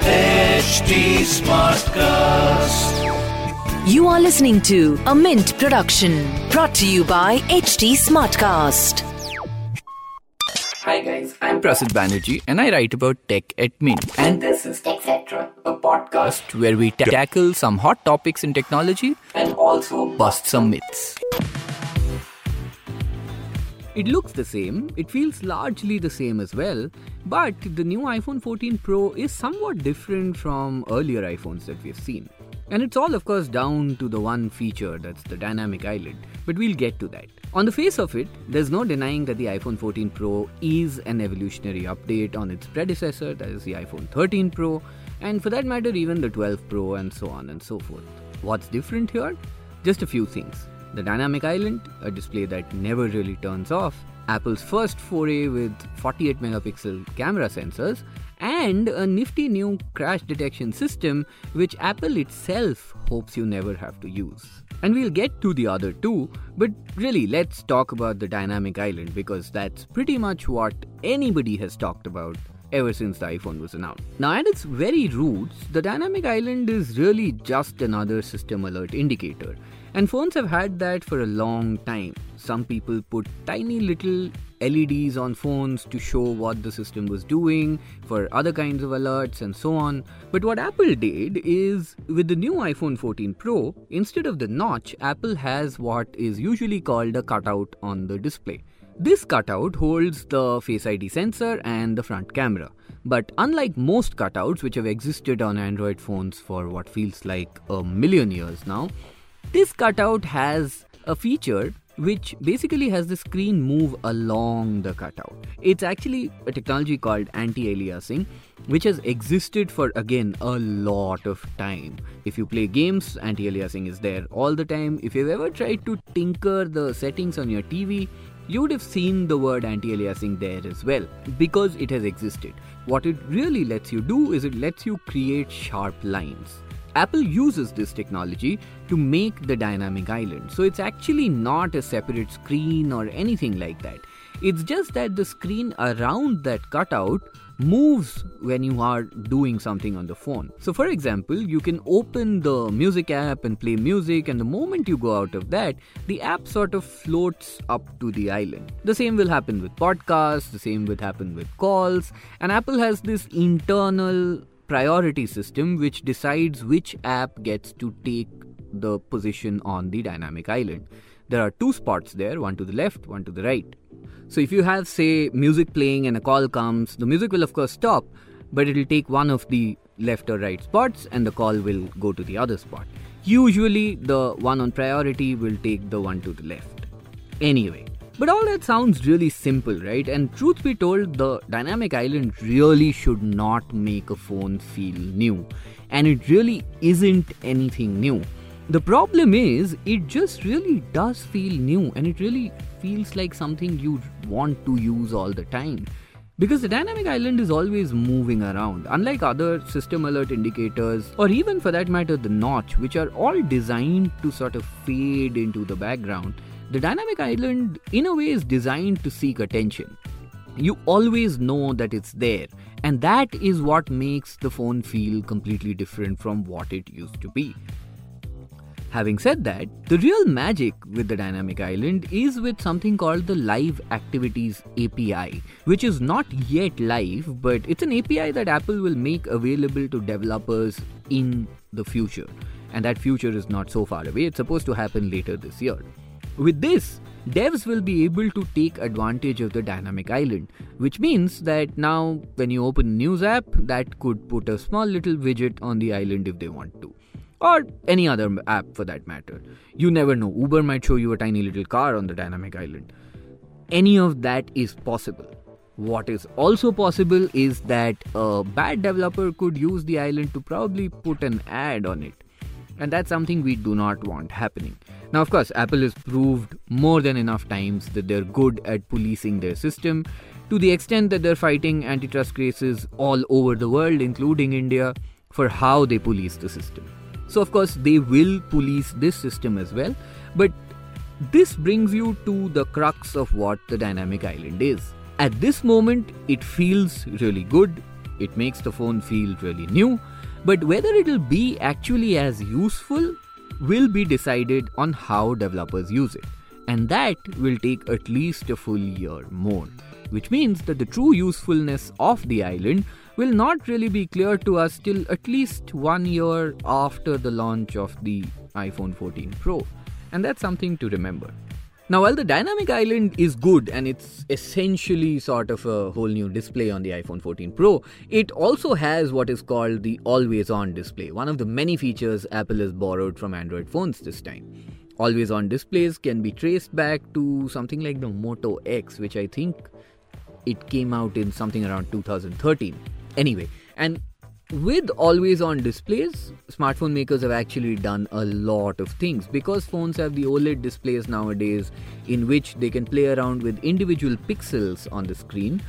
HT Smartcast. You are listening to a Mint production brought to you by HT Smartcast. Hi guys, I'm Prasid Banerjee and I write about tech at Mint. And this is TechCetra, a podcast where we ta- tackle some hot topics in technology and also bust some myths. It looks the same, it feels largely the same as well, but the new iPhone 14 Pro is somewhat different from earlier iPhones that we've seen. And it's all, of course, down to the one feature that's the dynamic island, but we'll get to that. On the face of it, there's no denying that the iPhone 14 Pro is an evolutionary update on its predecessor, that is the iPhone 13 Pro, and for that matter, even the 12 Pro, and so on and so forth. What's different here? Just a few things. The Dynamic Island, a display that never really turns off, Apple's first foray with 48 megapixel camera sensors, and a nifty new crash detection system which Apple itself hopes you never have to use. And we'll get to the other two, but really let's talk about the Dynamic Island because that's pretty much what anybody has talked about ever since the iPhone was announced. Now, at its very roots, the Dynamic Island is really just another system alert indicator. And phones have had that for a long time. Some people put tiny little LEDs on phones to show what the system was doing for other kinds of alerts and so on. But what Apple did is with the new iPhone 14 Pro, instead of the notch, Apple has what is usually called a cutout on the display. This cutout holds the Face ID sensor and the front camera. But unlike most cutouts which have existed on Android phones for what feels like a million years now, this cutout has a feature which basically has the screen move along the cutout. It's actually a technology called anti aliasing, which has existed for again a lot of time. If you play games, anti aliasing is there all the time. If you've ever tried to tinker the settings on your TV, you would have seen the word anti aliasing there as well because it has existed. What it really lets you do is it lets you create sharp lines. Apple uses this technology to make the dynamic island. So it's actually not a separate screen or anything like that. It's just that the screen around that cutout moves when you are doing something on the phone. So, for example, you can open the music app and play music, and the moment you go out of that, the app sort of floats up to the island. The same will happen with podcasts, the same will happen with calls, and Apple has this internal priority system which decides which app gets to take the position on the dynamic island. There are two spots there, one to the left, one to the right. So if you have, say, music playing and a call comes, the music will of course stop, but it will take one of the left or right spots and the call will go to the other spot. Usually, the one on priority will take the one to the left. Anyway, but all that sounds really simple, right? And truth be told, the dynamic island really should not make a phone feel new. And it really isn't anything new. The problem is, it just really does feel new and it really feels like something you want to use all the time. Because the dynamic island is always moving around, unlike other system alert indicators, or even for that matter, the notch, which are all designed to sort of fade into the background. The dynamic island, in a way, is designed to seek attention. You always know that it's there, and that is what makes the phone feel completely different from what it used to be. Having said that, the real magic with the Dynamic Island is with something called the Live Activities API, which is not yet live, but it's an API that Apple will make available to developers in the future. And that future is not so far away, it's supposed to happen later this year. With this, devs will be able to take advantage of the dynamic island, which means that now when you open a news app, that could put a small little widget on the island if they want to. Or any other app for that matter. You never know, Uber might show you a tiny little car on the dynamic island. Any of that is possible. What is also possible is that a bad developer could use the island to probably put an ad on it. And that's something we do not want happening. Now, of course, Apple has proved more than enough times that they're good at policing their system to the extent that they're fighting antitrust cases all over the world, including India, for how they police the system. So, of course, they will police this system as well. But this brings you to the crux of what the dynamic island is. At this moment, it feels really good. it makes the phone feel really new, but whether it'll be actually as useful will be decided on how developers use it. And that will take at least a full year more, which means that the true usefulness of the island will not really be clear to us till at least one year after the launch of the iPhone 14 Pro. And that's something to remember. Now, while the dynamic island is good and it's essentially sort of a whole new display on the iPhone 14 Pro, it also has what is called the always on display, one of the many features Apple has borrowed from Android phones this time. Always on displays can be traced back to something like the Moto X, which I think it came out in something around 2013. Anyway, and with always on displays, smartphone makers have actually done a lot of things because phones have the OLED displays nowadays in which they can play around with individual pixels on the screen.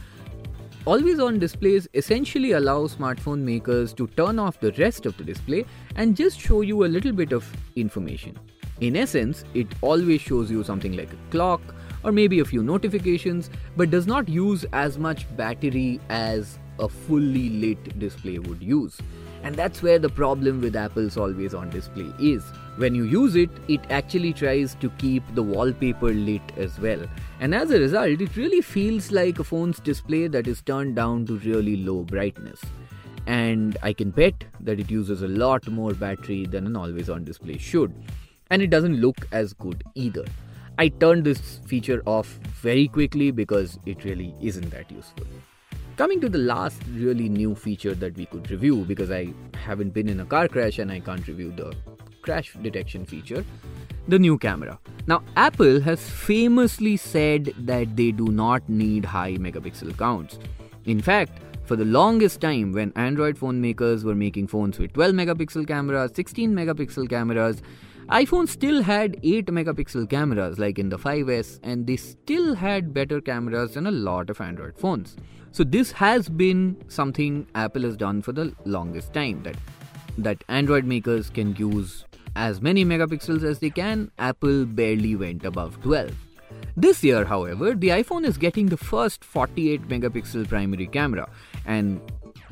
Always on displays essentially allow smartphone makers to turn off the rest of the display and just show you a little bit of information. In essence, it always shows you something like a clock or maybe a few notifications, but does not use as much battery as a fully lit display would use. And that's where the problem with Apple's always on display is. When you use it, it actually tries to keep the wallpaper lit as well. And as a result, it really feels like a phone's display that is turned down to really low brightness. And I can bet that it uses a lot more battery than an always on display should. And it doesn't look as good either. I turned this feature off very quickly because it really isn't that useful. Coming to the last really new feature that we could review because I haven't been in a car crash and I can't review the crash detection feature the new camera. Now, Apple has famously said that they do not need high megapixel counts. In fact, for the longest time, when Android phone makers were making phones with 12 megapixel cameras, 16 megapixel cameras, iPhone still had 8 megapixel cameras like in the 5S, and they still had better cameras than a lot of Android phones. So this has been something Apple has done for the longest time that that Android makers can use as many megapixels as they can. Apple barely went above 12. This year, however, the iPhone is getting the first 48 megapixel primary camera, and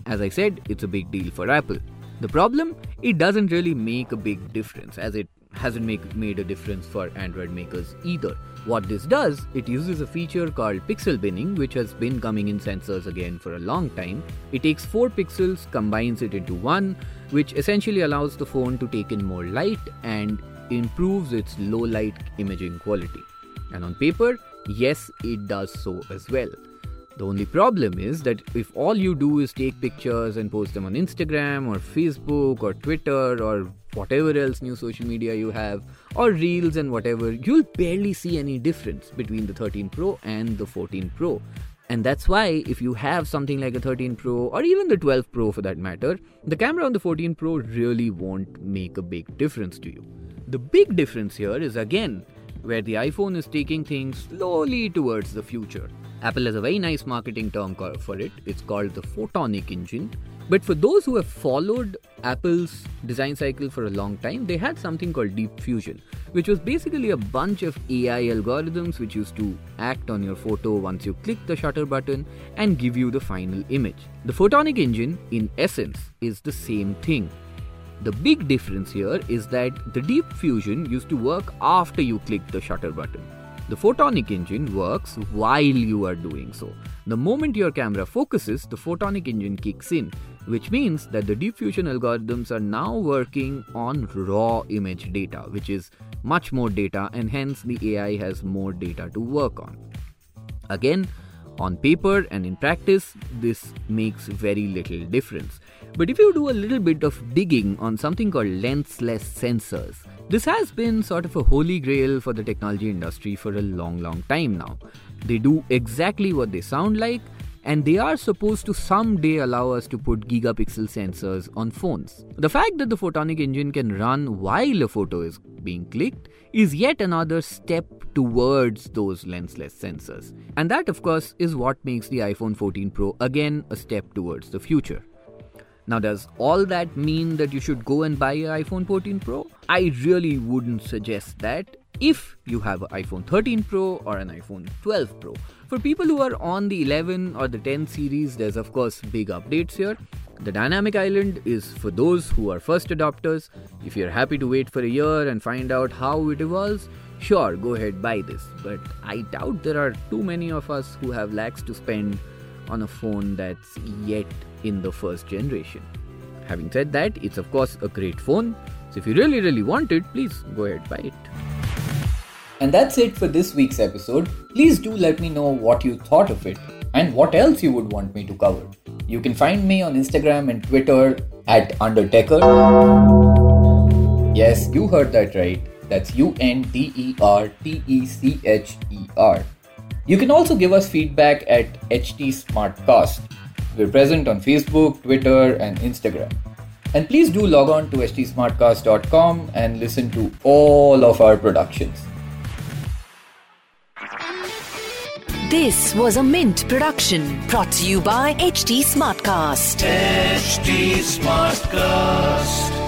as I said, it's a big deal for Apple. The problem? It doesn't really make a big difference as it hasn't make, made a difference for Android makers either. What this does, it uses a feature called pixel binning, which has been coming in sensors again for a long time. It takes four pixels, combines it into one, which essentially allows the phone to take in more light and improves its low light imaging quality. And on paper, yes, it does so as well. The only problem is that if all you do is take pictures and post them on Instagram or Facebook or Twitter or whatever else new social media you have, or Reels and whatever, you'll barely see any difference between the 13 Pro and the 14 Pro. And that's why, if you have something like a 13 Pro or even the 12 Pro for that matter, the camera on the 14 Pro really won't make a big difference to you. The big difference here is again where the iPhone is taking things slowly towards the future. Apple has a very nice marketing term for it. It's called the photonic engine. But for those who have followed Apple's design cycle for a long time, they had something called Deep Fusion, which was basically a bunch of AI algorithms which used to act on your photo once you click the shutter button and give you the final image. The photonic engine, in essence, is the same thing. The big difference here is that the Deep Fusion used to work after you clicked the shutter button. The photonic engine works while you are doing so. The moment your camera focuses, the photonic engine kicks in, which means that the deep fusion algorithms are now working on raw image data, which is much more data, and hence the AI has more data to work on. Again, on paper and in practice, this makes very little difference. But if you do a little bit of digging on something called lensless sensors, this has been sort of a holy grail for the technology industry for a long, long time now. They do exactly what they sound like, and they are supposed to someday allow us to put gigapixel sensors on phones. The fact that the photonic engine can run while a photo is being clicked is yet another step towards those lensless sensors. And that, of course, is what makes the iPhone 14 Pro again a step towards the future. Now, does all that mean that you should go and buy an iPhone 14 Pro? I really wouldn't suggest that if you have an iPhone 13 Pro or an iPhone 12 Pro. For people who are on the 11 or the 10 series, there's of course big updates here. The Dynamic Island is for those who are first adopters. If you're happy to wait for a year and find out how it evolves, sure, go ahead, buy this. But I doubt there are too many of us who have lakhs to spend on a phone that's yet in the first generation. Having said that, it's of course a great phone. So if you really, really want it, please go ahead, buy it. And that's it for this week's episode. Please do let me know what you thought of it and what else you would want me to cover. You can find me on Instagram and Twitter at Undertecher. Yes, you heard that right. That's U N D E R T E C H E R. You can also give us feedback at HT Smartcast. We're present on Facebook, Twitter, and Instagram. And please do log on to htsmartcast.com and listen to all of our productions. This was a Mint production brought to you by HT Smartcast. HT Smartcast.